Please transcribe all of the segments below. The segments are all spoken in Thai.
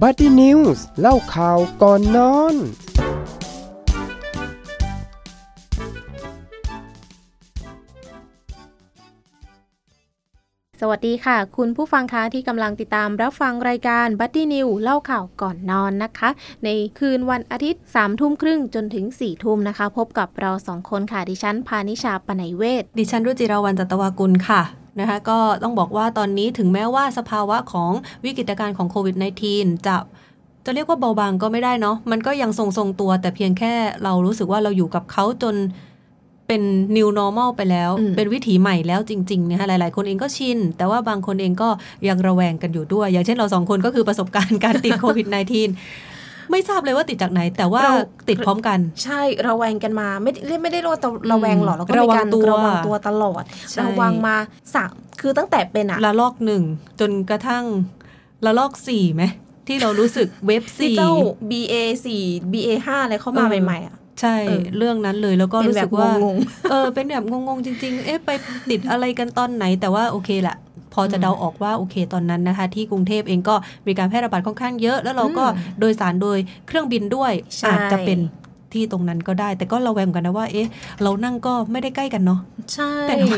Buddy News เล่าข่าวก่อนนอน สวัสดีค่ะ คุณผู้ฟังคะที่กำลังติดตามรับฟังรายการบั d ดี้นิวเล่าข่าวก่อนนอนนะคะ ในคืนวันอาทิตย์3ามทุ่มครึ่งจนถึง4ี่ทุ่มนะคะ พบกับเราสองคนค่ะ ดิฉันพานิชาปนัยเวศดิฉันรุจิราวันจัตวากุลค่ะ นะคะก็ต้องบอกว่าตอนนี้ถึงแม้ว่าสภาวะของวิกฤตการณ์ของโควิด -19 จะจะเรียกว่าเบาบางก็ไม่ได้เนาะมันก็ยังทรงทรงตัว แต่เพียงแค่เรารู้สึกว่าเราอยู่กับเขาจนเป็น new normal ไปแล้วอืมเป็นวิถีใหม่แล้วจริงๆนะคะหลาย ๆ คนเองก็ชิน แต่ว่าบางคนเองก็ยังระแวงกันอยู่ด้วย อย่างเช่นเราสองคนก็คือประสบการณ์การติดโควิด -19 ไม่ทราบเลยว่าติดจากไหน แต่ว่าเราติดพร้อมกัน ใช่ระแวงกันมา ไม่ได้ไม่ได้รู้ว่าระแวงหรอกแล้วก็ระมีวังการตัวระวังตัวตลอดใช่ระวังมาสามคือตั้งแต่เป็นอะละลอกหนึ่งจนกระทั่งละลอกสี่ไหมที่เรารู้สึกเว็บที่สี่เจ้า BA 4 BA 5อะไรเข้ามาเออใหม่ๆอะใช่เออเรื่องนั้นเลยแล้วก็เป็นรู้แบสึบกว่างงเออเป็นแบบงงๆจริง ๆ เอ๊ะไปติดอะไรกันตอนไหนแต่ว่าโอเคแหละ พอจะเดาออกว่าโอเคตอนนั้นนะคะ ที่กรุงเทพเองก็มีการแพร่ระบาดค่อนข้างเยอะ แล้วเราก็อืมโดยสารโดยเครื่องบินด้วยใช่อาจจะเป็นที่ตรงนั้นก็ได้ แต่ก็ระแวงกันนะว่า เอ๊ะ เรานั่งก็ไม่ได้ใกล้กันเนาะใช่แต่ทำไม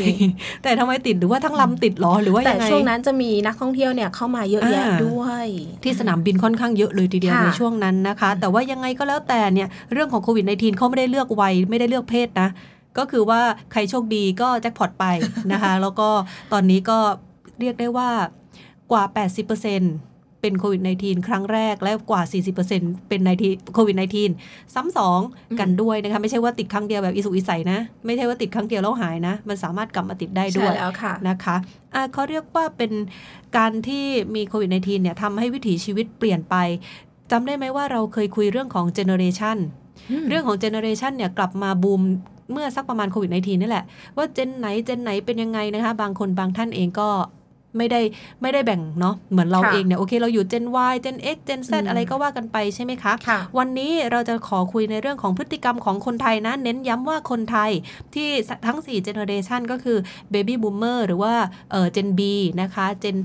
แต่ทำไมติดหรือว่าทั้งลำติดหรอหรือว่าแต่ยังไงช่วงนั้นจะมีนักท่องเที่ยวเนี่ยเข้ามาเยอะแยะอ่าด้วย ที่สนามบินค่อนข้างเยอะเลยทีเดียวค่ะในช่วงนั้นนะคะ แต่ว่ายังไงก็แล้วแต่เนี่ยเรื่องของโควิด -19 เขาไม่ได้เลือกวัยไม่ได้เลือกเพศนะก็คือว่าใครโชคดีก็แจ็คพอตไปนะคะ แล้วก็ตอนนี้ก็ เรียกได้ว่ากว่า 80%เป็นโควิด -19 ครั้งแรกและกว่า 40%เป็นโควิด -19 ซ้ำสองกันด้วยนะคะไม่ใช่ว่าติดครั้งเดียวแบบอิสุอิสัยนะ ไม่ใช่ว่าติดครั้งเดียวแล้วหายนะ มันสามารถกลับมาติดได้ด้ใช่วยแล้วค่ะนะคะอะเขาเรียกว่าเป็นการที่มีโควิด -19 เนี่ยทำให้วิถีชีวิตเปลี่ยนไปจำได้ไหมว่าเราเคยคุยเรื่องของเจเนอเรชันอืมเรื่องของเจเนอเรชันเนี่ยกลับมาบูมเมื่อสักประมาณโควิด -19 นี่แหละว่าเจนไหนเจนไหนเป็นยังไงนะคะ บางคนบางท่านเองก็ ไม่ได้ไม่ได้แบ่งเนาะเหมือนเราค่ะเองเนี่ยโอเคเราอยู่เจน Y เจน X เจน Z อืมอะไรก็ว่ากันไปใช่ไหมคะค่ะวันนี้เราจะขอคุยในเรื่องของพฤติกรรมของคนไทยนะ เน้นย้ำว่าคนไทยที่ทั้ง 4 generation ก็คือ baby boomer หรือว่าเอ่อ gen B นะคะ gen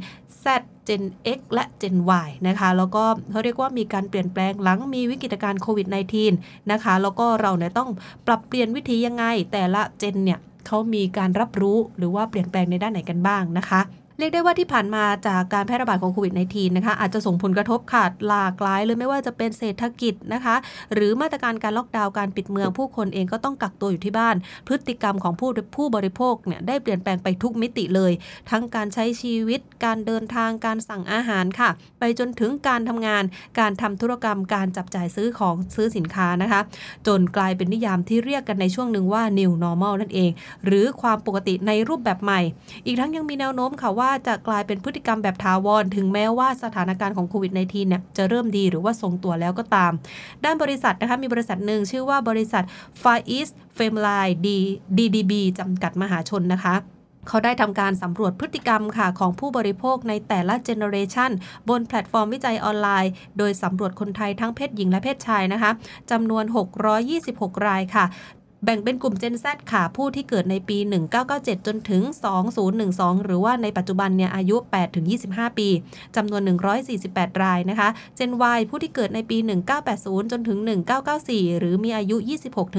Z Gen X และ Gen Y นะคะ แล้วก็เขาเรียกว่ามีการเปลี่ยนแปลงหลังมีวิกฤตการณ์โควิด -19 นะคะ แล้วก็เราเนี่ยต้องปรับเปลี่ยนวิธียังไง แต่ละ Gen เนี่ยเขามีการรับรู้หรือว่าเปลี่ยนแปลงในด้านไหนกันบ้างนะคะ เรียกได้ว่าที่ผ่านมาจากการแพร่ระบาดของโควิด -19 นะคะอาจจะส่งผลกระทบขาดหลากหลายเลยไม่ว่าจะเป็นเศรษฐกิจนะคะ หรือมาตรการการล็อกดาวน์การปิดเมืองผู้คนเองก็ต้องกักตัวอยู่ที่บ้าน พฤติกรรมของผู้ผู้บริโภคเนี่ยได้เปลี่ยนแปลงไปทุกมิติเลย ทั้งการใช้ชีวิต การเดินทางการสั่งอาหารค่ะ ไปจนถึงการทำงาน การทำธุรกรรมการจับจ่ายซื้อของซื้อสินค้านะคะ จนกลายเป็นนิยามที่เรียกกันในช่วงหนึ่งว่า new normal นั่นเอง หรือความปกติในรูปแบบใหม่ อีกทั้งยังมีแนวโน้มค่ะว่าจะกลายเป็นพฤติกรรมแบบถาวร ถึงแม้ว่าสถานการณ์ของโควิด -19 เนี่ยจะเริ่มดีหรือว่าทรงตัวแล้วก็ตาม ด้านบริษัทนะคะมีบริษัทหนึ่งชื่อว่าบริษัท Far East f a m l i D DDB จำกัดมหาชนนะคะเขาได้ทำการสำรวจพฤติกรรมค่ะของผู้บริโภคในแต่ละเจเนอเรชันบนแพลตฟอร์มวิจัยออนไลน์ โดยสำรวจคนไทยทั้งเพศหญิงและเพศชายนะคะจำนวน 626 รายค่ะ แบ่งเป็นกลุ่ม Gen Z ค่ะ ผู้ที่เกิดในปี 1997 จนถึง 2012 หรือว่าในปัจจุบันเนี่ยอายุ 8-25 ปี จำนวน 148 รายนะคะ Gen Y ผู้ที่เกิดในปี 1980 จนถึง 1994 หรือมีอายุ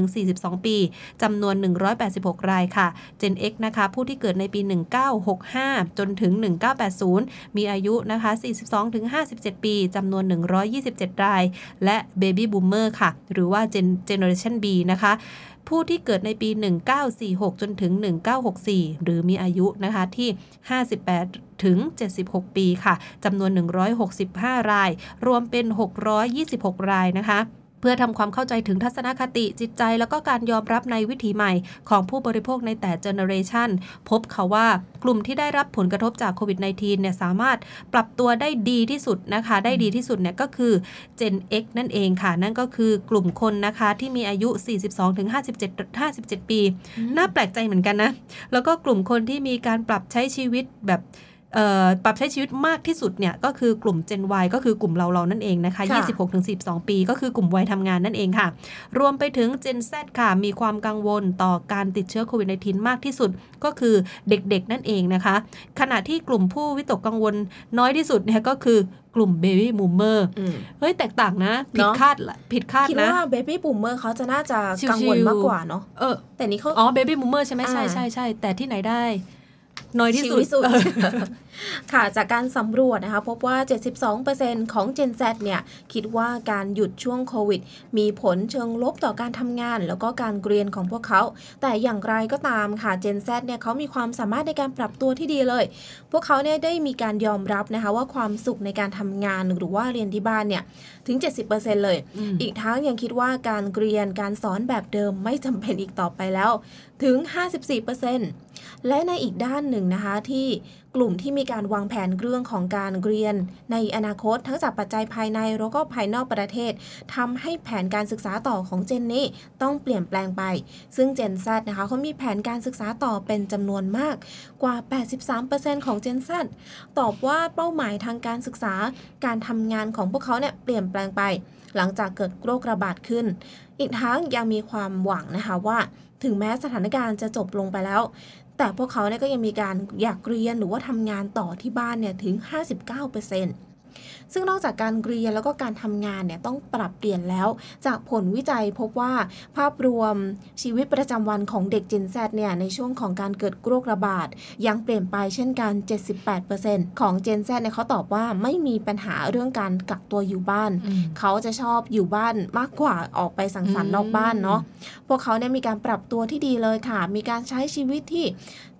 26-42 ปี จำนวน 186 รายค่ะ Gen X นะคะ ผู้ที่เกิดในปี 1965 จนถึง 1980 มีอายุนะคะ 42-57 ปี จำนวน 127 ราย และ Baby Boomer ค่ะ หรือว่า Gen Generation B นะคะ ผู้ที่เกิดในปี 1946 จนถึง 1964 หรือมีอายุนะคะที่ 58 ถึง 76 ปีค่ะจำนวน 165 ราย รวมเป็น 626 รายนะคะ เพื่อทำความเข้าใจถึงทัศนคติจิตใจ แล้วก็การยอมรับในวิถีใหม่ของผู้บริโภคในแต่เจเนอเรชันพบค่ะว่ากลุ่มที่ได้รับผลกระทบจากโควิด -19 เนี่ยสามารถปรับตัวได้ดีที่สุดนะคะ ได้ดีที่สุดเนี่ยก็คือ Gen X นั่นเองค่ะ นั่นก็คือกลุ่มคนนะคะที่มีอายุ 42-57 57 ปี น่าแปลกใจเหมือนกันนะ แล้วก็กลุ่มคนที่มีการปรับใช้ชีวิตแบบ ปรับใช้ชีวิตมากที่สุดเนี่ยก็คือกลุ่ม Gen Y ก็คือกลุ่มเราเรานั่นเองนะคะค่ะ26-42 ปี ก็คือกลุ่มวัยทำงานนั่นเองค่ะ รวมไปถึง Gen Z ค่ะ มีความกังวลต่อการติดเชื้อโควิด -19 มากที่สุดก็คือเด็กๆนั่นเองนะคะ ขณะที่กลุ่มผู้วิตกกังวลน้อยที่สุดเนี่ยก็คือกลุ่ม baby boomer อืมเฮ้ยแตกต่างนะ ผิดเนอะคาดละผิดคาดคิดนะว่า baby boomer เขาจะน่าจะชิวๆกังวลมากกว่าเนาะเออแต่นี่เขาอ๋อ baby boomer ใช่ไหมใช่อ่าใช่ใช่แต่ที่ไหนได้น้อยที่สุดชิวที่สุดเออค่ะจากการสำรวจนะคะ พบว่า 72%ของ Gen Z เนี่ยคิดว่าการหยุดช่วงโควิด มีผลเชิงลบต่อการทำงาน แล้วก็การเรียนของพวกเขา แต่อย่างไรก็ตามค่ะ Gen Z เนี่ยเขามีความสามารถในการปรับตัวที่ดีเลย พวกเขาเนี่ยได้มีการยอมรับนะคะว่าความสุขในการทำงานหรือว่าเรียนที่บ้านเนี่ยถึง 70%เลยอืมอีกทั้งยังคิดว่าการเรียนการสอนแบบเดิมไม่จำเป็นอีกต่อไปแล้ว ถึง 54%และในอีกด้านหนึ่งนะคะที่กลุ่มที่มีการวางแผนเรื่องของการเรียน ในอนาคตทั้งจากปัจจัยภายในแล้วก็ภายนอกประเทศทำให้แผนการศึกษาต่อของเจนนี้ต้องเปลี่ยนแปลงไป ซึ่งเจน Z นะคะเขามีแผนการศึกษาต่อเป็นจำนวนมากกว่า 83%ของเจน Z ตอบว่าเป้าหมายทางการศึกษาการทำงานของพวกเขาเนี่ยเปลี่ยนแปลงไป หลังจากเกิดโรคระบาดขึ้น อีกทั้งยังมีความหวังนะคะว่า ถึงแม้สถานการณ์จะจบลงไปแล้ว แต่พวกเขาเนี่ยก็ยังมีการอยากเรียนหรือว่าทำงานต่อที่บ้านเนี่ยถึง 59% ซึ่งนอกจากการเรียนแล้วก็การทำงานเนี่ยต้องปรับเปลี่ยนแล้ว จากผลวิจัยพบว่าภาพรวมชีวิตประจำวันของเด็ก Gen Z เนี่ยในช่วงของการเกิดโรคระบาดยังเปลี่ยนไปเช่นกัน 78%ของ Gen Z เนี่ยเขาตอบว่าไม่มีปัญหาเรื่องการกักตัวอยู่บ้านอืมเขาจะชอบอยู่บ้านมากกว่าออกไปสังสรรค์นอกบ้านเนาะพวกเขาเนี่ยมีการปรับตัวที่ดีเลยค่ะ มีการใช้ชีวิตที่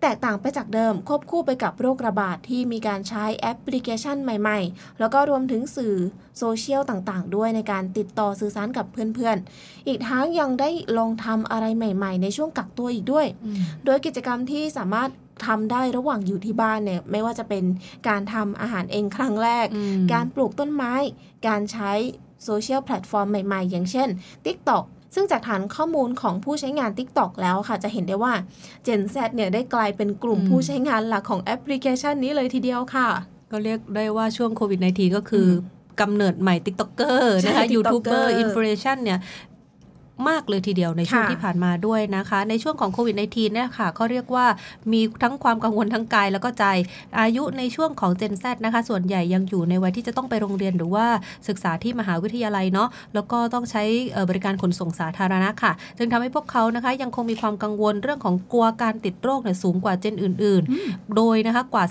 แตกต่างไปจากเดิมควบคู่ไปกับโรคระบาดที่มีการใช้แอปพลิเคชันใหม่ๆ แล้วก็รวมถึงสื่อโซเชียลต่างๆ ด้วยในการติดต่อสื่อสารกับเพื่อนๆ อีกทั้งยังได้ลองทำอะไรใหม่ๆ ในช่วงกักตัวอีกด้วยอืมโดยกิจกรรมที่สามารถทำได้ระหว่างอยู่ที่บ้านเนี่ยไม่ว่าจะเป็นการทำอาหารเองครั้งแรกอืมการปลูกต้นไม้ การใช้โซเชียลแพลตฟอร์มใหม่ๆ อย่างเช่น TikTok ซึ่งจากฐานข้อมูลของผู้ใช้งาน TikTok แล้วค่ะ จะเห็นได้ว่า Gen Z เนี่ยได้กลายเป็นกลุ่มอืมผู้ใช้งานหลักของแอปพลิเคชันนี้เลยทีเดียวค่ะ ก็เรียกได้ว่าช่วงโควิด -19 ก็คือกำเนิดใหม่ TikToker นะคะใช่ยูทูบเบอ TikToker ร์อินฟลูเอนชันเนี่ย มากเลยทีเดียวในช่วงค่ะที่ผ่านมาด้วยนะคะ ในช่วงของโควิด -19 เนี่ยค่ะเขาเรียกว่ามีทั้งความกังวลทั้งกายแล้วก็ใจ อายุในช่วงของ Gen Z นะคะ ส่วนใหญ่ยังอยู่ในวัยที่จะต้องไปโรงเรียนหรือว่าศึกษาที่มหาวิทยาลัยเนาะแล้วก็ต้องใช้เอ่อบริการขนส่งสาธารณะค่ะ จึงทำให้พวกเขานะคะยังคงมีความกังวลเรื่องของกลัวการติดโรคเนี่ยสูงกว่าเจนอื่น ๆ โดยนะคะกว่า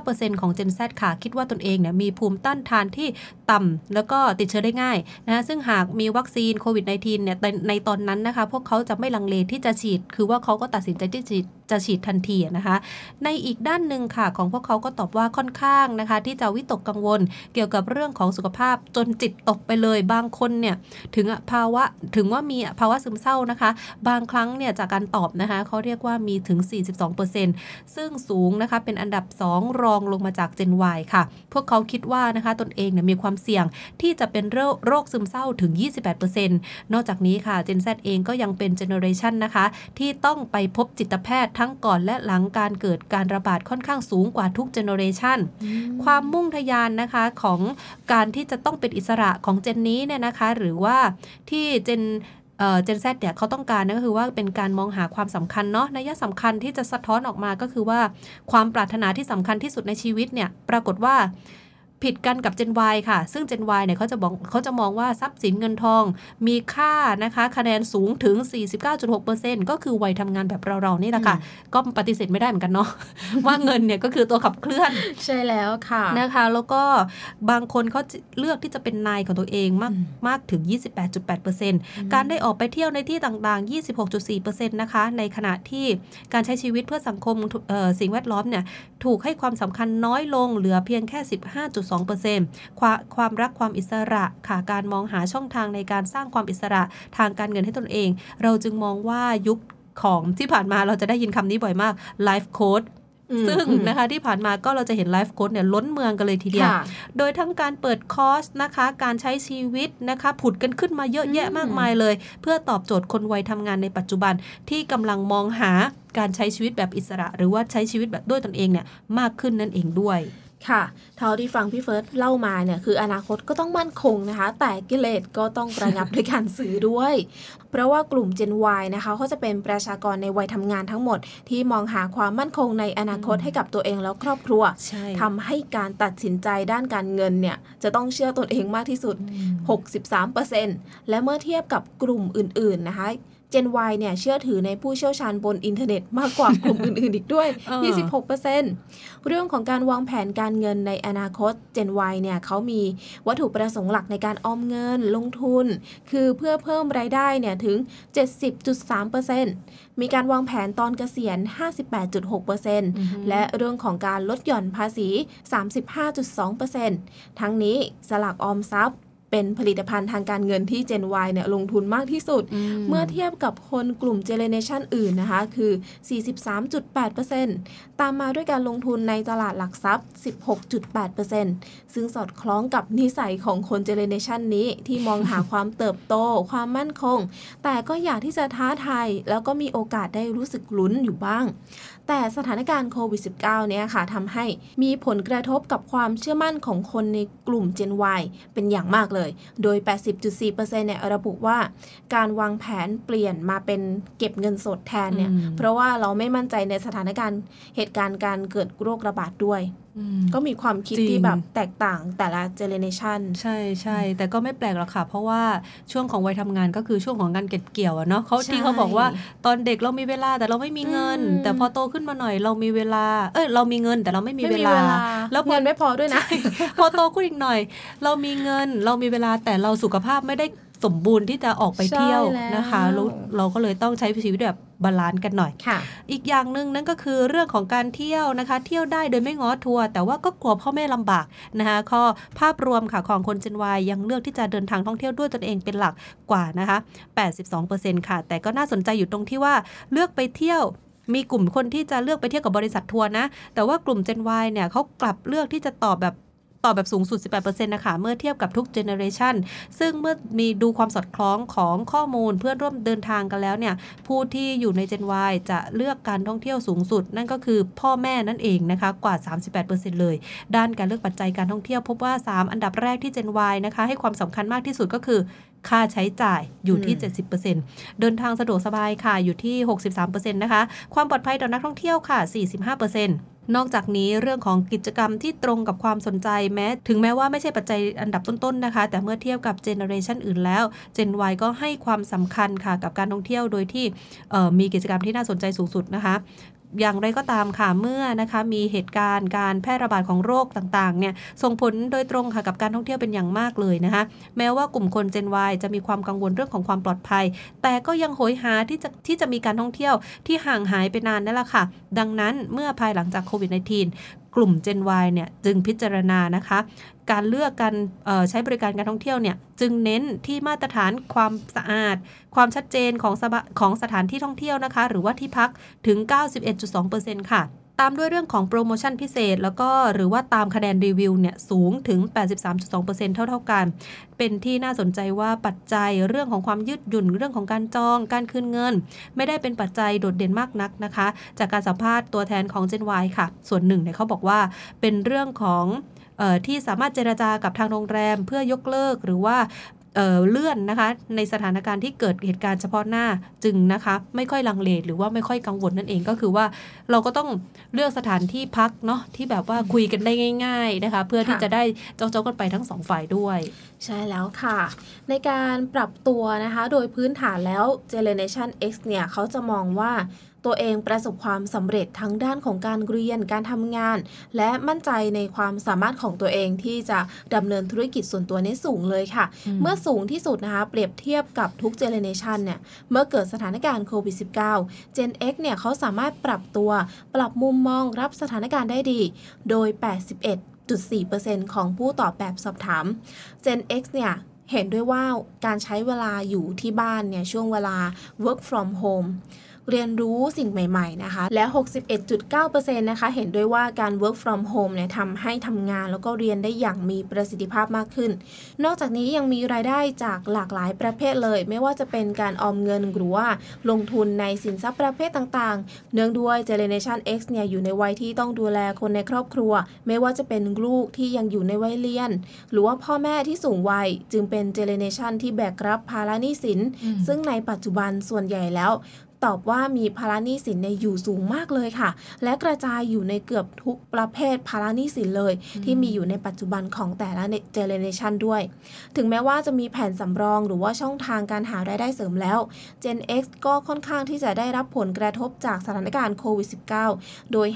39%ของ Gen Z ค่ะ คิดว่าตนเองเนี่ยมีภูมิต้านทานที่ต่ำแล้วก็ติดเชื้อได้ง่ายนะคะซึ่งหากมีวัคซีนโควิด -19 เนี่ยในในตอนนั้นนะคะ พวกเขาจะไม่ลังเลที่จะฉีด คือว่าเขาก็ตัดสินใจที่จะจะฉีดทันทีนะคะ ในอีกด้านหนึ่งค่ะของพวกเขาก็ตอบว่าค่อนข้างนะคะ ที่จะวิตกกังวล เกี่ยวกับเรื่องของสุขภาพจนจิตตกไปเลย บางคนเนี่ยถึงภาวะถึงว่ามีภาวะซึมเศร้านะคะ บางครั้งเนี่ยจากการตอบนะคะเขาเรียกว่ามีถึง 42%ซึ่งสูงนะคะเป็นอันดับ 2 รองลงมาจาก Gen Y ค่ะ พวกเขาคิดว่านะคะตนเองเนี่ยมีความเสี่ยงที่จะเป็นโรคโรคซึมเศร้าถึง 28%นอกจากนี้ค่ะ Gen Z เองก็ยังเป็นเจเนอเรชันนะคะ ที่ต้องไปพบจิตแพทย์ทั้งก่อนและหลังการเกิดการระบาดค่อนข้างสูงกว่าทุกเจเนอเรชันความมุ่งทะยานนะคะของการที่จะต้องเป็นอิสระของเจนนี้เนี่ยนะคะ หรือว่าที่เจนเอ่อเจนแซเนี่ยเขาต้องการนั่นก็คือว่าเป็นการมองหาความสำคัญเนาะนัยสำคัญที่จะสะท้อนออกมาก็คือว่า ความปรารถนาที่สำคัญที่สุดในชีวิตเนี่ยปรากฏว่า ผิดกันกับ Gen Y ค่ะ ซึ่ง Gen Y เนี่ยเขาจะบอกเขาจะมองว่าทรัพย์สินเงินทองมีค่านะคะ คะแนนสูงถึง 49.6%ก็คือวัยทำงานแบบเราๆนี่แหละค่ะ ก็ปฏิเสธไม่ได้เหมือนกันเนาะว่าเงินเนี่ยก็คือตัวขับเคลื่อน ใช่แล้วค่ะนะคะ แล้วก็บางคนเขาจะเลือกที่จะเป็นนายของตัวเองมากมากถึง 28.8%การได้ออกไปเที่ยวในที่ต่างๆ 26.4%นะคะ ในขณะที่การใช้ชีวิตเพื่อสังคมเอ่อสิ่งแวดล้อมเนี่ยถูกให้ความสำคัญน้อยลงเหลือเพียงแค่ 15.2%ความความรักความอิสระค่ะการมองหาช่องทางในการสร้างความอิสระทางการเงินให้ตนเอง เราจึงมองว่ายุคของที่ผ่านมาเราจะได้ยินคำนี้บ่อยมาก life coach อืมซึ่งอืมนะคะที่ผ่านมาก็เราจะเห็นไลฟ์โค้ดเนี่ยล้นเมืองกันเลยทีเดียวค่ะโดยทั้งการเปิดคอร์สนะคะ การใช้ชีวิตนะคะผุดกันขึ้นมาเยอะแยะอืมมากมายเลย เพื่อตอบโจทย์คนวัยทำงานในปัจจุบันที่กำลังมองหาการใช้ชีวิตแบบอิสระ หรือว่าใช้ชีวิตแบบด้วยตนเองเนี่ยมากขึ้นนั่นเองด้วย ค่ะ เท่าที่ฟังพี่เฟิร์สเล่ามาเนี่ยคืออนาคตก็ต้องมั่นคงนะคะ แต่กิเลสก็ต้องระงับด้วยการซื้อด้วย เพราะว่ากลุ่ม Gen Y นะคะเขาจะเป็นประชากรในวัยทำงานทั้งหมด ที่มองหาความมั่นคงในอนาคตให้กับตัวเองแล้วครอบครัวใช่ทำให้การตัดสินใจด้านการเงินเนี่ยจะต้องเชื่อตนเองมากที่สุด 63%และเมื่อเทียบกับกลุ่มอื่น ๆนะคะ Gen Y เนี่ยเชื่อถือในผู้เชี่ยวชาญบนอินเทอร์เน็ตมากกว่ากลุ่มอื่น ๆ อีกด้วยเออ26%เรื่องของการวางแผนการเงินในอนาคต Gen Y เนี่ยเขามีวัตถุประสงค์หลักในการออมเงินลงทุน คือเพื่อเพิ่มรายได้เนี่ยถึง 70.3%มีการวางแผนตอนเกษียณ 58.6%และเรื่องของการลดหย่อนภาษี 35.2%ทั้งนี้สลากออมทรัพย์ เป็นผลิตภัณฑ์ทางการเงินที่ Gen Y เนี่ยลงทุนมากที่สุด เมื่อเทียบกับคนกลุ่มเจเนเรชันอื่นนะคะ คือ 43.8%ตามมาด้วยการลงทุนในตลาดหลักทรัพย์ 16.8%ซึ่งสอดคล้องกับนิสัยของคนเจเนเรชันนี้ที่มองหาความเติบโต ความมั่นคง แต่ก็อยากที่จะท้าทายแล้วก็มีโอกาสได้รู้สึกลุ้นอยู่บ้าง แต่สถานการณ์โควิด -19 เนี่ยค่ะทำให้มีผลกระทบกับความเชื่อมั่นของคนในกลุ่ม Gen Y เป็นอย่างมากเลย โดย 80.4%เนี่ยระบุว่า การวางแผนเปลี่ยนมาเป็นเก็บเงินสดแทนเนี่ยอืมเพราะว่าเราไม่มั่นใจในสถานการณ์เหตุการณ์การเกิดโรคระบาดด้วยอืม ก็มีความคิดจริงที่แบบแตกต่างแต่ละเจเนเรชันใช่ใช่แต่ก็ไม่แปลกหรอกค่ะ เพราะว่าช่วงของวัยทำงานก็คือช่วงของการเก็บเกี่ยวอะเนาะเขาใช่ที่เขาบอกว่าตอนเด็กเรามีเวลาแต่เราไม่มีเงินอืมแต่พอโตขึ้นมาหน่อยเรามีเวลา เอ้ยเรามีเงินแต่เราไม่มีเวลา แล้วพอเงินไม่พอด้วยนะ พอโตขึ้นอีกหน่อย เรามีเงินเรามีเวลาแต่เราสุขภาพไม่ได้ สมบูรณ์ที่จะออกไปเที่ยวใช่แล้วนะคะเราเราก็เลยต้องใช้ชีวิตแบบ balance กันหน่อยค่ะอีกอย่างหนึ่งนั่นก็คือเรื่องของการเที่ยวนะคะ เที่ยวได้โดยไม่ง้อทัวร์แต่ว่าก็กลัวพ่อแม่ลำบากนะคะข้อภาพรวมค่ะของคน Gen Y ยังเลือกที่จะเดินทางท่องเที่ยวด้วยตนเองเป็นหลักกว่านะคะ 82%ค่ะ แต่ก็น่าสนใจอยู่ตรงที่ว่าเลือกไปเที่ยวมีกลุ่มคนที่จะเลือกไปเที่ยวกับบริษัททัวร์นะ แต่ว่ากลุ่ม Gen Y เนี่ยเขากลับเลือกที่จะตอบแบบ ตอบแบบสูงสุด 18%นะคะ เมื่อเทียบกับทุกเจเนอเรชันซึ่งเมื่อมีดูความสอดคล้องของข้อมูลเพื่อนร่วมเดินทางกันแล้วเนี่ย ผู้ที่อยู่ใน Gen Y จะเลือกการท่องเที่ยวสูงสุด นั่นก็คือพ่อแม่นั่นเองนะคะ กว่า 38%เลย ด้านการเลือกปัจจัยการท่องเที่ยวพบว่า 3 อันดับแรกที่ Gen Y นะคะ ให้ความสำคัญมากที่สุดก็คือ ค่าใช้จ่ายอยู่ที่อืม70%เดินทางสะดวกสบายค่ะอยู่ที่ 63%นะคะ ความปลอดภัยต่อนักท่องเที่ยวค่ะ 45%นอกจากนี้เรื่องของกิจกรรมที่ตรงกับความสนใจแม้ ถึงแม้ว่าไม่ใช่ปัจจัยอันดับต้นๆนะคะ แต่เมื่อเทียบกับเจเนอเรชันอื่นแล้ว Gen Y ก็ให้ความสำคัญค่ะกับการท่องเที่ยวโดยที่เอ่อมีกิจกรรมที่น่าสนใจสูงสุดนะคะ อย่างไรก็ตามค่ะเมื่อนะคะมีเหตุการณ์การแพร่ระบาดของโรคต่างๆเนี่ยส่งผลโดยตรงค่ะกับการท่องเที่ยวเป็นอย่างมากเลยนะคะแม้ว่ากลุ่มคนเจนวายจะมีความกังวลเรื่องของความปลอดภัย แต่ก็ยังโหยหาที่จะที่จะมีการท่องเที่ยวที่ห่างหายไปนานนั่นแหละค่ะ ดังนั้นเมื่อภายหลังจากโควิด -19 กลุ่ม Gen Y เนี่ยจึงพิจารณานะคะ การเลือกการใช้บริการการท่องเที่ยวเนี่ยจึงเน้นที่มาตรฐานความสะอาด ความชัดเจนของสของสถานที่ท่องเที่ยวนะคะ หรือว่าที่พักถึง 91.2%ค่ะ ตามด้วยเรื่องของโปรโมชั่นพิเศษ แล้วก็หรือว่าตามคะแนนรีวิวเนี่ยสูงถึง 83.2%เท่าๆกัน เป็นที่น่าสนใจว่าปัจจัยเรื่องของความยืดหยุ่นเรื่องของการจอง การคืนเงิน ไม่ได้เป็นปัจจัยโดดเด่นมากนักนะคะ จากการสัมภาษณ์ตัวแทนของ Gen Y ค่ะ ส่วนหนึ่งเนี่ยเขาบอกว่าเป็นเรื่องของที่สามารถเจรจากับทางโรงแรมเพื่อยกเลิก หรือว่า เลื่อนนะคะในสถานการณ์ที่เกิดเหตุการณ์เฉพาะหน้าจึงนะคะไม่ค่อยลังเลหรือว่าไม่ค่อยกังวลนั่นเองก็คือว่าเราก็ต้องเลือกสถานที่พักเนาะที่แบบว่าคุยกันได้ง่าย ๆนะคะ เพื่อที่จะได้เจ้าๆกันไปทั้งสองฝ่ายด้วย ใช่แล้วค่ะ ในการปรับตัวนะคะโดยพื้นฐานแล้ว Generation X เนี่ยเขาจะมองว่า ตัวเองประสบความสำเร็จทั้งด้านของการเรียนการทำงาน และมั่นใจในความสามารถของตัวเองที่จะดำเนินธุรกิจส่วนตัวนี้สูงเลยค่ะอืมเมื่อสูงที่สุดนะคะเปรียบเทียบกับทุกเจเนเรชันเนี่ยเมื่อเกิดสถานการณ์โควิด -19 Gen X เนี่ยเขาสามารถปรับตัวปรับมุมมองรับสถานการณ์ได้ดี โดย 81.4%ของผู้ตอบแบบสอบถาม Gen X เนี่ยเห็นด้วยว่าการใช้เวลาอยู่ที่บ้านเนี่ยช่วงเวลา work from home เรียนรู้สิ่งใหม่ ๆ นะคะ และ 61.9%นะคะเห็นด้วยว่าการ work from home เนี่ยทำให้ทำงานแล้วก็เรียนได้อย่างมีประสิทธิภาพมากขึ้น นอกจากนี้ยังมีรายได้จากหลากหลายประเภทเลย ไม่ว่าจะเป็นการออมเงินหรือว่าลงทุนในสินทรัพย์ประเภทต่างๆ เนื่องด้วย Generation X เนี่ยอยู่ในวัยที่ต้องดูแลคนในครอบครัว ไม่ว่าจะเป็นลูกที่ยังอยู่ในวัยเรียน หรือว่าพ่อแม่ที่สูงวัย จึงเป็น Generation ที่แบกรับภาระหนี้สิน ซึ่งในปัจจุบันส่วนใหญ่แล้ว ตอบว่ามีภาระหนี้สินในอยู่สูงมากเลยค่ะ และกระจายอยู่ในเกือบทุกประเภทภาระหนี้สินเลย ที่มีอยู่ในปัจจุบันของแต่ละเจเนเรชันด้วย ถึงแม้ว่าจะมีแผนสำรองหรือว่าช่องทางการหารายได้เสริมแล้ว Gen X ก็ค่อนข้างที่จะได้รับผลกระทบจากสถานการณ์โควิด -19 โดย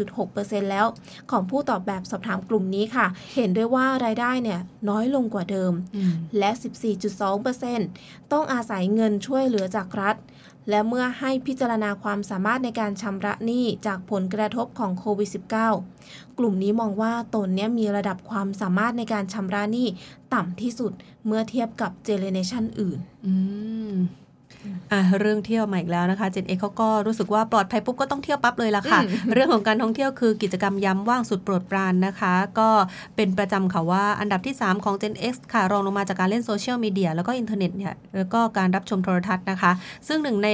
56.6%แล้ว ของผู้ตอบแบบสอบถามกลุ่มนี้ค่ะ เห็นด้วยว่ารายได้เนี่ยน้อยลงกว่าเดิม และ 14.2%ต้องอาศัยเงินช่วยเหลือจากรัฐ และเมื่อให้พิจารณาความสามารถในการชำระหนี้จากผลกระทบของโควิด -19 กลุ่มนี้มองว่าตนเนี้ยมีระดับความสามารถในการชำระหนี้ต่ำที่สุดเมื่อเทียบกับเจเนอเรชันอื่น อืม อะเรื่องเที่ยวใหม่อีกแล้วนะคะ Gen X เขาก็รู้สึกว่าปลอดภัยปุ๊บก็ต้องเที่ยวปั๊บเลยละค่ะ เรื่องของการท่องเที่ยวคือกิจกรรมยามว่างสุดโปรดปรานนะคะ ก็เป็นประจำค่ะว่าอันดับที่ 3 ของ Gen X ค่ะ รองลงมาจากการเล่นโซเชียลมีเดียแล้วก็อินเทอร์เน็ตเนี่ยแล้วก็การรับชมโทรทัศน์นะคะ ซึ่งหนึ่งใน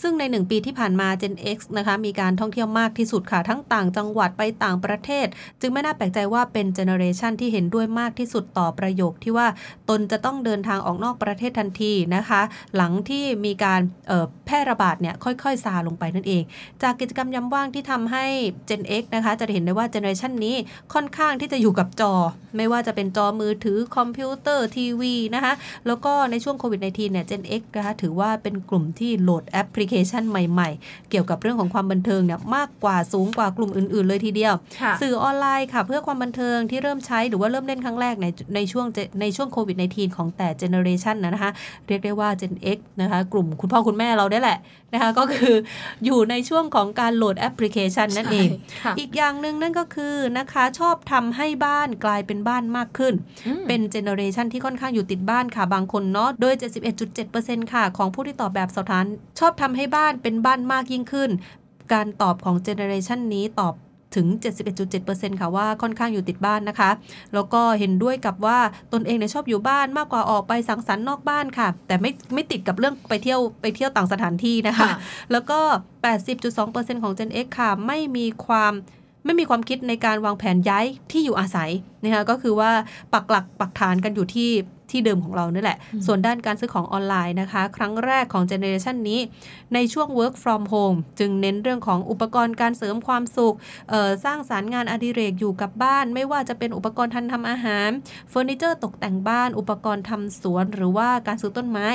ซึ่งใน 1 ปีที่ผ่านมา Gen X นะคะมีการท่องเที่ยวมากที่สุดค่ะ ทั้งต่างจังหวัดไปต่างประเทศ จึงไม่น่าแปลกใจว่าเป็นเจเนอเรชันที่เห็นด้วยมากที่สุดต่อประโยคที่ว่าตนจะต้องเดินทางออกนอกประเทศทันทีนะคะ หลังที่มีการแพร่ระบาดเนี่ยค่อยๆซาลงไปนั่นเอง จากกิจกรรมยามว่างที่ทำให้ Gen X นะคะจะเห็นได้ว่าเจเนอเรชันนี้ค่อนข้างที่จะอยู่กับจอ ไม่ว่าจะเป็นจอมือถือคอมพิวเตอร์ทีวีนะคะแล้วก็ในช่วงโควิด -19 เนี่ย Gen X นะคะถือว่าเป็นกลุ่มที่โหลดแอปพลิเคชันใหม่ๆ เกี่ยวกับเรื่องของความบันเทิงเนี่ยมากกว่าสูงกว่ากลุ่มอื่น ๆ เลยทีเดียว สื่อออนไลน์ค่ะ เพื่อความบันเทิงที่เริ่มใช้หรือว่าเริ่มเล่นครั้งแรกในในช่วงในช่วงโควิด -19 ของแต่ละเจเนอเรชันนะคะเรียกได้ว่า Gen X นะคะกลุ่มคุณพ่อคุณแม่เราได้แหละนะคะก็คืออยู่ในช่วงของการโหลดแอปพลิเคชันนั่นเอง อีกอย่างหนึ่งนั่นก็คือนะคะชอบทำให้บ้านกลายเป็นบ้านมากขึ้น เป็นเจเนอเรชันที่ค่อนข้างอยู่ติดบ้านค่ะบางคนเนาะโดย 71.7%ค่ะ ของผู้ที่ตอบแบบสอบถามชอบทำให้บ้านเป็นบ้านมากยิ่งขึ้น การตอบของเจเนอเรชันนี้ตอบถึง 71.7%ค่ะว่าค่อนข้างอยู่ติดบ้านนะคะ แล้วก็เห็นด้วยกับว่าตนเองเนี่ยชอบอยู่บ้านมากกว่าออกไปสังสรรค์นอกบ้านค่ะ แต่ไม่ไม่ติดกับเรื่องไปเที่ยวไปเที่ยวต่างสถานที่นะคะ แล้วก็ 80.2%ของ Gen X ค่ะ ไม่มีความไม่มีความคิดในการวางแผนย้ายที่อยู่อาศัยนะคะก็คือว่าปักหลักปักฐานกันอยู่ที่ ที่เดิมของเรานี่แหละ ส่วนด้านการซื้อของออนไลน์นะคะ ครั้งแรกของเจเนอเรชันนี้ ในช่วง work from home จึงเน้นเรื่องของอุปกรณ์การเสริมความสุข สร้างสรรค์งานอดิเรกอยู่กับบ้าน ไม่ว่าจะเป็นอุปกรณ์ทันทำอาหารเฟอร์นิเจอร์ตกแต่งบ้าน อุปกรณ์ทำสวน หรือว่าการซื้อต้นไม้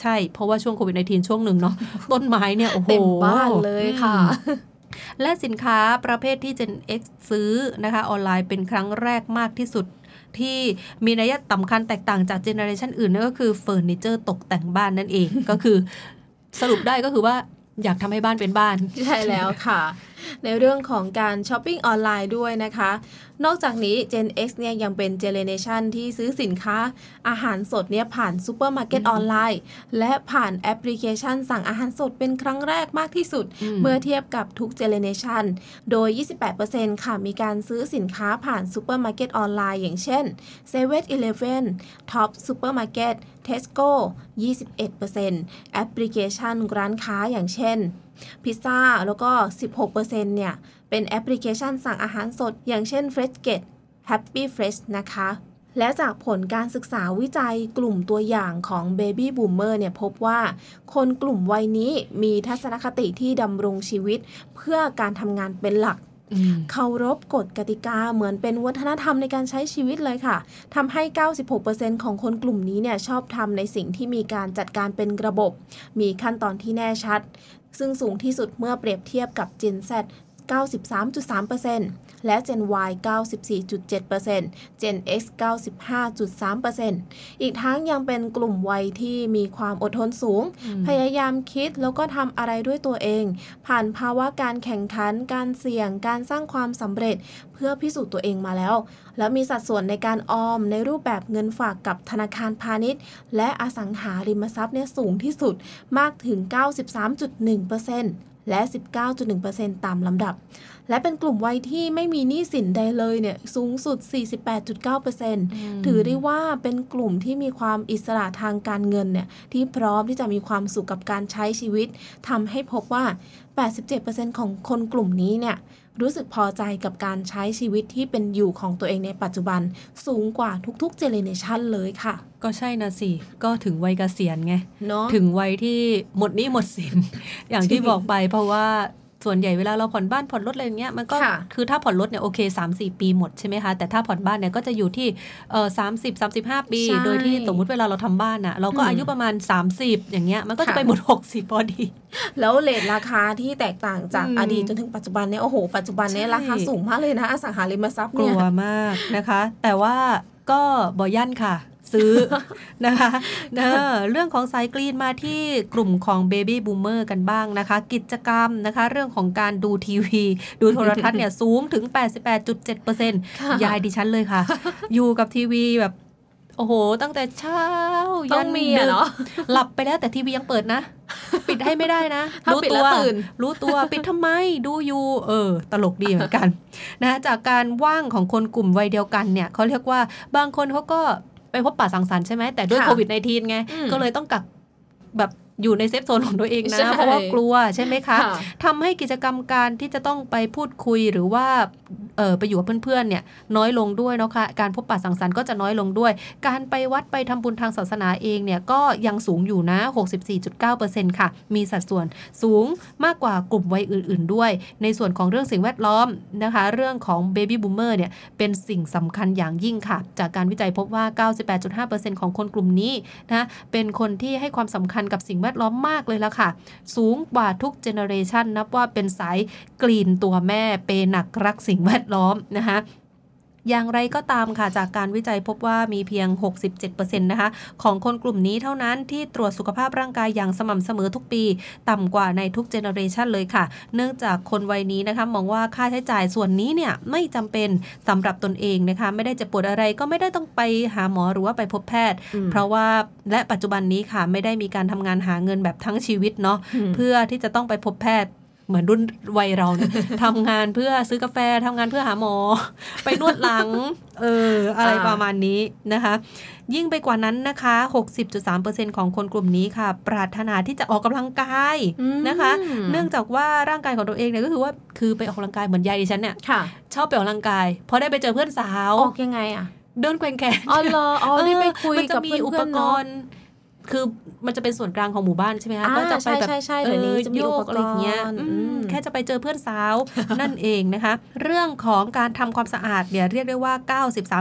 ใช่ เพราะว่าช่วงโควิด -19 ช่วงหนึ่งเนาะต้นไม้เนี่ยโอ้โหเต็มบ้านเลยค่ะและสินค้าประเภทที่ Gen X ซื้อนะคะออนไลน์เป็นครั้งแรกมากที่สุด ที่มีนัยสำคัญแตกต่างจากเจเนอเรชันอื่นนั่นก็คือเฟอร์นิเจอร์ตกแต่งบ้านนั่นเอง ก็คือสรุปได้ก็คือว่าอยากทำให้บ้านเป็นบ้าน ใช่แล้วค่ะในเรื่องของการช้อปปิ้งออนไลน์ด้วยนะคะ นอกจากนี้ Gen X เนี่ยยังเป็นเจเนอเรชันที่ซื้อสินค้า อาหารสดเนี่ยผ่านซูเปอร์มาร์เก็ตออนไลน์และผ่านแอปพลิเคชัน สั่งอาหารสดเป็นครั้งแรกมากที่สุด เมื่อเทียบกับทุกเจเนเรชันโดย 28%ค่ะมีการซื้อสินค้าผ่านซูเปอร์มาร์เก็ตออนไลน์อย่างเช่น7 e เ e ่ e อ Top Supermarket Tesco 21%แอปพลิเคชันร้านค้าอย่างเช่น พิซซ่า แล้วก็ 16%เนี่ย เป็นแอปพลิเคชันสั่งอาหารสด อย่างเช่น Freshget Happy Fresh นะคะและจากผลการศึกษาวิจัยกลุ่มตัวอย่างของ Baby Boomer เนี่ยพบว่า คนกลุ่มวัยนี้มีทัศนคติที่ดำรงชีวิต เพื่อการทำงานเป็นหลักเคารพกฎกติกาเหมือนเป็นวัฒนธรรมในการใช้ชีวิตเลยค่ะทำให้ 96%ของคนกลุ่มนี้เนี่ยชอบทำในสิ่งที่มีการจัดการเป็นระบบ มีขั้นตอนที่แน่ชัด ซึ่งสูงที่สุดเมื่อเปรียบเทียบกับ Gen Z 93.3%และ Gen Y 94.7% Gen X 95.3%อีกทั้งยังเป็นกลุ่มวัยที่มีความอดทนสูง พยายามคิดแล้วก็ทำอะไรด้วยตัวเอง ผ่านภาวะการแข่งขัน การเสี่ยง การสร้างความสำเร็จเพื่อพิสูจน์ตัวเองมาแล้ว แล้วมีสัดส่วนในการออมในรูปแบบเงินฝากกับธนาคารพาณิชย์ และอสังหาริมทรัพย์เนี่ยสูงที่สุดมากถึง 93.1% และ 19.1%ตามลำดับ และเป็นกลุ่มวัยที่ไม่มีหนี้สินใดเลยเนี่ยสูงสุด 48.9%ถือได้ว่าเป็นกลุ่มที่มีความอิสระทางการเงินเนี่ยที่พร้อมที่จะมีความสุขกับการใช้ชีวิตทำให้พบว่า 87%ของคนกลุ่มนี้เนี่ย รู้สึกพอใจกับการใช้ชีวิตที่เป็นอยู่ของตัวเองในปัจจุบัน สูงกว่าทุกๆเจเนเรชันเลยค่ะ ก็ใช่นะสิ ก็ถึงวัยเกษียณไงเนาะถึงวัยที่หมดหนี้หมดสิน อย่างที่บอกไปเพราะว่า ส่วนใหญ่เวลาเราผ่อนบ้านผ่อนรถอะไรอย่างเงี้ยมันก็ค่ะคือถ้าผ่อนรถเนี่ยโอเค3 4ปีหมดใช่ไหมคะแต่ถ้าผ่อนบ้านเนี่ยก็จะอยู่ที่เออสามสิบสามสิบห้าปีใช่โดยที่สมมุติเวลาเราทำบ้านอะเราก็อืมอายุประมาณ 30 อย่างเงี้ยมันก็จะค่ะไปหมด60พอดี แล้วเลทราคาที่แตกต่างจากอืมอดีตจนถึงปัจจุบันเนี่ยโอ้โหปัจจุบันเนี่ยใช่ราคาสูงมากเลยนะอสังหาริมทรัพย์กลัเนี่ยวมากนะคะ แต่ว่าก็บอยั่นค่ะ ซื้อนะคะเออเรื่องของสายกรีนมาที่กลุ่มของเบบี้บูมเมอร์กันบ้างนะคะ กิจกรรมนะคะ เรื่องของการดูทีวี ดูโทรทัศน์เนี่ยสูงถึง 88.7%ค่ะยายดิฉันเลยค่ะ อยู่กับทีวีแบบโอ้โห ตั้งแต่เช้าต้ยัองนมีดึอะกเนาะหลับไปแล้วแต่ทีวียังเปิดนะ ปิดให้ไม่ได้นะถ้ารู้ปิดตัแล้ววตื่นรู้ตัวปิดทำไมดูอยู่เออ ตลกดีเหมือนกัน นะจากการว่างของคนกลุ่มวัยเดียวกันเนี่ยเขาเรียกว่าบางคนเขาก็ไป พบปะสังสรรค์ใช่ไหมแต่ด้วยค่ะโควิด -19 ไงอืมก็เลยต้องกักแบบ อยู่ในเซฟโซนของตัวเองนะใช่เพราะว่ากลัวใช่ไหมคะค่ะทำให้กิจกรรมการที่จะต้องไปพูดคุยหรือว่าเออไปอยู่กับเพื่อนๆเนี่ยน้อยลงด้วยเนาะคะการพบปะสังสรรค์ก็จะน้อยลงด้วย การไปวัดไปทำบุญทางศาสนาเองเนี่ยก็ยังสูงอยู่นะ 64.9%ค่ะ มีสัดส่วนสูงมากกว่ากลุ่มวัยอื่น ๆ ด้วย ในส่วนของเรื่องสิ่งแวดล้อมนะคะ เรื่องของ Baby Boomer เนี่ยเป็นสิ่งสำคัญอย่างยิ่งค่ะ จากการวิจัยพบว่า 98.5%ของคนกลุ่มนี้นะเป็นคนที่ให้ความสำคัญกับสิ่งแวดล้อมมากเลยละค่ะ สูงกว่าทุกเจเนอเรชันนับว่าเป็นสายกรีนตัวแม่เปหนักรักสิ่งแวดล้อมนะคะ อย่างไรก็ตามค่ะจากการวิจัยพบว่ามีเพียง 67%นะคะของคนกลุ่มนี้เท่านั้นที่ตรวจสุขภาพร่างกายอย่างสม่ำเสมอทุกปี ต่ำกว่าในทุกเจเนอเรชันเลยค่ะ เนื่องจากคนวัยนี้นะคะมองว่าค่าใช้จ่ายส่วนนี้เนี่ยไม่จำเป็นสำหรับตนเองนะคะ ไม่ได้เจะปวดอะไรก็ไม่ได้ต้องไปหาหมอหรือว่าไปพบแพทย์อืมเพราะว่าและปัจจุบันนี้ค่ะไม่ได้มีการทำงานหาเงินแบบทั้งชีวิตเนาะมเพื่อที่จะต้องไปพบแพทย์ เหมือนรุ่นวัยเราเนี่ยทำงานเพื่อซื้อกาแฟทำงานเพื่อหาหมอ ไปนวดหลัง เออ อะไรอ่าประมาณนี้นะคะ ยิ่งไปกว่านั้นนะคะ 60.3%ของคนกลุ่มนี้ค่ะ ปรารถนาที่จะออกกำลังกายอืมนะคะ เนื่องจากว่าร่างกายของตัวเองเนี่ยก็คือว่าคือไปออกกำลังกายเหมือนยายดิฉันเนี่ยค่ะชอบไปออกกำลังกายพอได้ไปเจอเพื่อนสาวออกยังไงอะเดินแกว่งแขนอ๋อเหรออ๋อได้ไปคุยมันจะกับมีเพื่อนๆอุปกเนอะรณ์ คือมันจะเป็นส่วนกลางของหมู่บ้านใช่ไหมคะอ่าก็จะไปแบบใช่ใช่ใช่เดี๋ยวนี้จะมีโยอุปกกรณ์อะไรอย่างเงี้ยอืมอืมแค่จะไปเจอเพื่อนสาวนั่นเองนะคะ เรื่องของการทำความสะอาดเนี่ยเรียกได้ว่า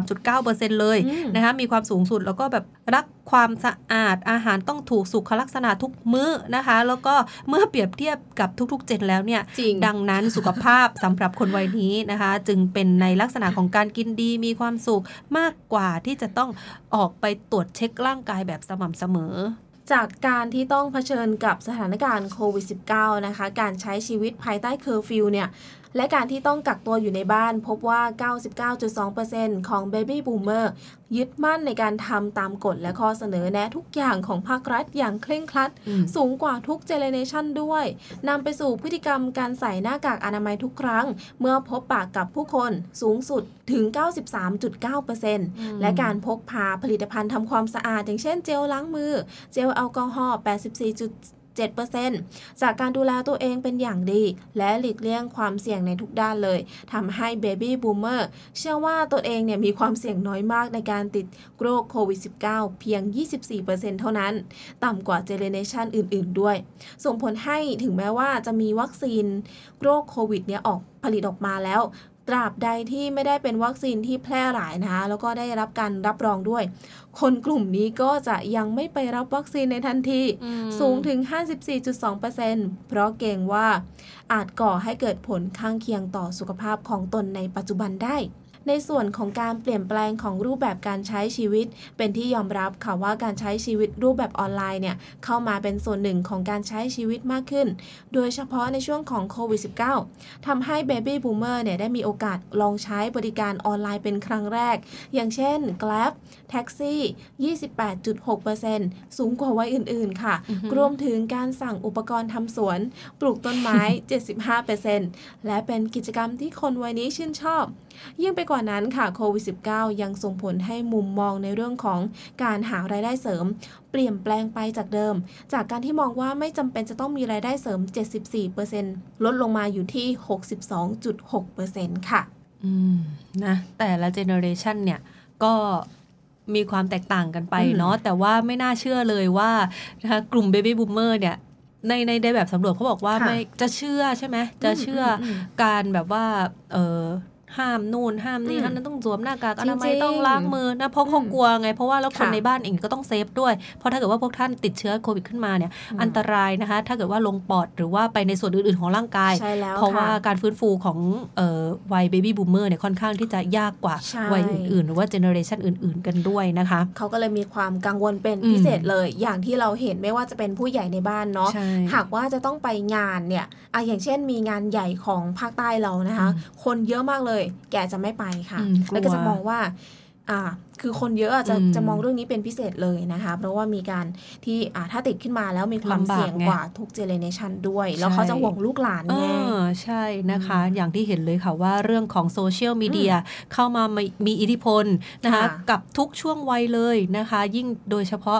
93.9%เลยอืมนะคะมีความสูงสุดแล้วก็แบบรัก ความสะอาดอาหารต้องถูกสุขลักษณะทุกมื้อนะคะ แล้วก็เมื่อเปรียบเทียบกับทุกๆเจนแล้วเนี่ยจริงดังนั้นสุขภาพสำหรับคนวัยนี้นะคะ จึงเป็นในลักษณะของการกินดีมีความสุขมากกว่าที่จะต้องออกไปตรวจเช็คร่างกายแบบสม่ำเสมอจากการที่ต้องเผชิญกับสถานการณ์โควิด -19 นะคะ การใช้ชีวิตภายใต้เคอร์ฟิวเนี่ย และการที่ต้องกักตัวอยู่ในบ้านพบว่า 99.2%ของ Baby Boomer ยึดมั่นในการทำตามกฎและข้อเสนอแนะทุกอย่างของภาครัฐอย่างเคร่งครัดอืมสูงกว่าทุกเจเนเรชันด้วยนำไปสู่พฤติกรรมการใส่หน้ากากอนามัยทุกครั้ง เมื่อพบปะกับผู้คนสูงสุดถึง 93.9%และการพกพาผลิตภัณฑ์ทำความสะอาด อย่างเช่นเจลล้างมือ เจลแอลกอฮอล์ 7%จากการดูแลตัวเองเป็นอย่างดี และหลีกเลี่ยงความเสี่ยงในทุกด้านเลยทำให้เบบี้บูมเมอร์เชื่อว่าตัวเองเนี่ยมีความเสี่ยงน้อยมากในการติดโรคโควิด -19 เพียง 24%เท่านั้น ต่ำกว่าเจเนเรชันอื่น ๆ ด้วย ส่งผลให้ถึงแม้ว่าจะมีวัคซีนโรคโควิดเนี่ยออกผลิตออกมาแล้ว ตราบใดที่ไม่ได้เป็นวัคซีนที่แพร่หลายนะคะแล้วก็ได้รับการรับรองด้วย คนกลุ่มนี้ก็จะยังไม่ไปรับวัคซีนในทันทีอืมสูงถึง 54.2%เพราะเกรงว่าอาจก่อให้เกิดผลข้างเคียงต่อสุขภาพของตนในปัจจุบันได้ ในส่วนของการเปลี่ยนแปลงของรูปแบบการใช้ชีวิต เป็นที่ยอมรับค่ะว่าการใช้ชีวิตรูปแบบออนไลน์เนี่ยเข้ามาเป็นส่วนหนึ่งของการใช้ชีวิตมากขึ้น โดยเฉพาะในช่วงของโควิด -19 ทำให้ Baby Boomer เนี่ยได้มีโอกาสลองใช้บริการออนไลน์เป็นครั้งแรก อย่างเช่น Grab แท็กซี่ 28.6%สูงกว่าวัยอื่น ๆ ค่ะ รวมถึงการสั่งอุปกรณ์ทำสวน ปลูกต้นไม้ 75%และเป็นกิจกรรมที่คนวัยนี้ชื่นชอบ ยิ่งไปกว่านั้นค่ะโควิด -19 ยังส่งผลให้มุมมองในเรื่องของการหารายได้เสริม เปลี่ยนแปลงไปจากเดิม จากการที่มองว่าไม่จำเป็นจะต้องมีรายได้เสริม 74%ลดลงมาอยู่ที่ 62.6%ค่ะ อืมนะแต่ละเจเนอเรชันเนี่ยก็มีความแตกต่างกันไปอืมเนาะแต่ว่าไม่น่าเชื่อเลยว่านะคะกลุ่มเบบี้บูมเมอร์เนี่ยในในในแบบสำรวจเขาบอกว่าค่ะไม่จะเชื่อใช่ไหมจะเชื่ออมอืมการแบบว่าเออ ห้ามนู่นห้ามนี่อืมห้ามนั้นต้องสวมหน้ากากอนามัยจริงๆต้องล้างมือนะเพราะเขาอืมกลัวไง เพราะว่าแล้วคนค่ะในบ้านเองก็ต้อง save ด้วย เพราะถ้าเกิดว่าพวกท่านติดเชื้อโควิดขึ้นมาเนี่ยอืมอันตรายนะคะ ถ้าเกิดว่าลงปอดหรือว่าไปในส่วนอื่นๆของร่างกายใช่แล้วเพราะว่าค่การฟื้นฟูของเอ่อวัยเบบี้บูมเมอร์เนี่ยค่อนข้างที่จะยากกว่าใช่วัยอื่นๆ หรือว่าเจเนอเรชันอื่น ๆ กันด้วยนะคะเขาก็เลยมีความกังวลเป็นอืมพิเศษเลย อย่างที่เราเห็นไม่ว่าจะเป็นผู้ใหญ่ในบ้านเนาะใช่หากว่าจะต้องไปงานเนี่ยอะอย่างเช่นมีงานใหญ่ของภาคใต้เรานะคะอืมคนเยอะมากเลยแกจะไม่ไปค่ะอืมแล้วก็กลัวจะมองว่าอ่า คือคนเยอะอะจะอืมจะมองเรื่องนี้เป็นพิเศษเลยนะคะ เพราะว่ามีการที่อ่าถ้าติดขึ้นมาแล้วมีความลำบากเสี่ยงไงกว่าททุกเจเนเรชันด้วย แล้วใช่เขาจะห่วงลูกหลานเอไงอใช่นะคะ อย่างที่เห็นเลยค่ะว่าเรื่องของโซเชียลมีเดียเข้ามามีมีอิทธิพลนะคะค่ะกับทุกช่วงวัยเลยนะคะ ยิ่งโดยเฉพาะ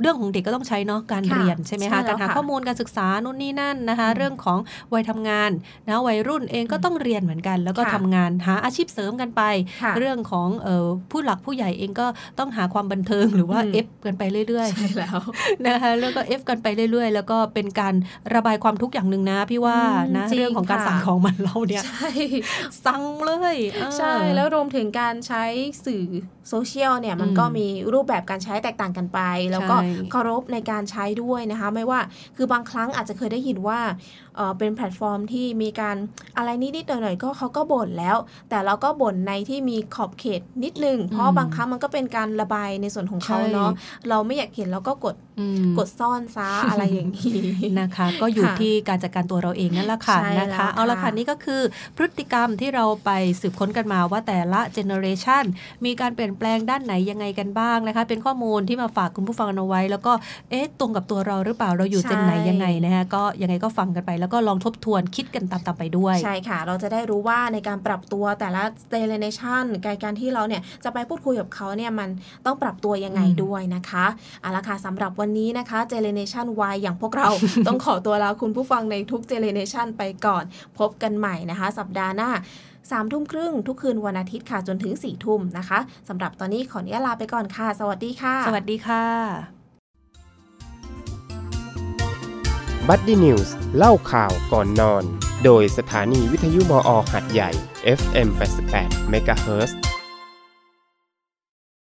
เรื่องของเด็กก็ต้องใช้เนาะการค่ะเรียนใช่ไหมใช่คะแล้วการหาค่ะข้อมูลการศึกษานู่นนี่นั่นนะคะอืมเรื่องของวัยทำงานนะวัยรุ่นเองก็ต้องเรียนเหมือนกัน แล้วก็ค่ะทำงานหาอาชีพเสริมกันไปค่ะเรื่องของเออผู้หลักผู้ใหญ่เองก็ต้องหาความบันเทิงหรือว่าอืม F กันไปเรื่อยใช่แล้วๆนะคะแล้วก็ F กันไปเรื่อยๆ แล้วก็เป็นการระบายความทุกข์อย่างหนึ่งนะพี่ว่าอืมนะจริงเรื่องของการค่ะสั่งของมันเราเนี่ยใช่สั่งเลยเออใช่แล้วรวมถึงการใช้สื่อโซเชียลเนี่ยมันอืมก็มีรูปแบบการใช้แตกต่างกันไป แล้วก็ใช่เคารพในการใช้ด้วยนะคะ ไม่ว่าคือบางครั้งอาจจะเคยได้ยินว่า เออเป็นแพลตฟอร์มที่มีการอะไรนิดๆหน่อยๆก็เขาก็บ่นแล้ว แต่เราก็บ่นในที่มีขอบเขตนิดนึง เพราะบางครั้งมันก็เป็นการระบายในส่วนของเขาเนาะเราไม่อยากเห็นเราก็กดอืมกดซ่อนซะอะไรอย่างนี้นะคะ ก็อยู่ค่ะที่การจัดการตัวเราเองนั่นแหละค่ะใช่นะแล้วคะ เอาละค่ะค่ะนี่ก็คือพฤติกรรมที่เราไปสืบค้นกันมาว่าแต่ละเจเนอเรชันมีการเปลี่ยนแปลงด้านไหนยังไงกันบ้างนะคะ เป็นข้อมูลที่มาฝากคุณผู้ฟังเอาไว้ แล้วก็เอ๊ะตรงกับตัวเราหรือเปล่าเราอยู่ใช่เจนไหนยังไงนะคะก็ยังไงก็ฟังกันไปแล้วก็ลองทบทวนคิดกันตามๆไปด้วย ใช่ค่ะ เราจะได้รู้ว่าในการปรับตัวแต่ละเจเนเรชันการการที่เราเนี่ยจะไปพูดคุยกับเขาเนี่ยมันต้องปรับตัวยังไงอืมด้วยนะคะเอาละค่ะสำหรับวันนี้นะคะเจเนเรชัน Y อย่างพวกเราต้องขอตัวลาคุณผู้ฟังในทุกเจเนเรชันไปก่อน พบกันใหม่นะคะ สัปดาห์หน้าสามทุ่มครึ่งทุกคืนวันอาทิตย์ค่ะจนถึง4ี่ทุ่มนะคะสำหรับตอนนี้ขออนุญาตลาไปก่อนค่ะ สวัสดีค่ะ สวัสดีค่ะ บัดดี้นิวส์เล่าข่าวก่อนนอน โดยสถานีวิทยุมอ.หาดใหญ่ FM 88 MHz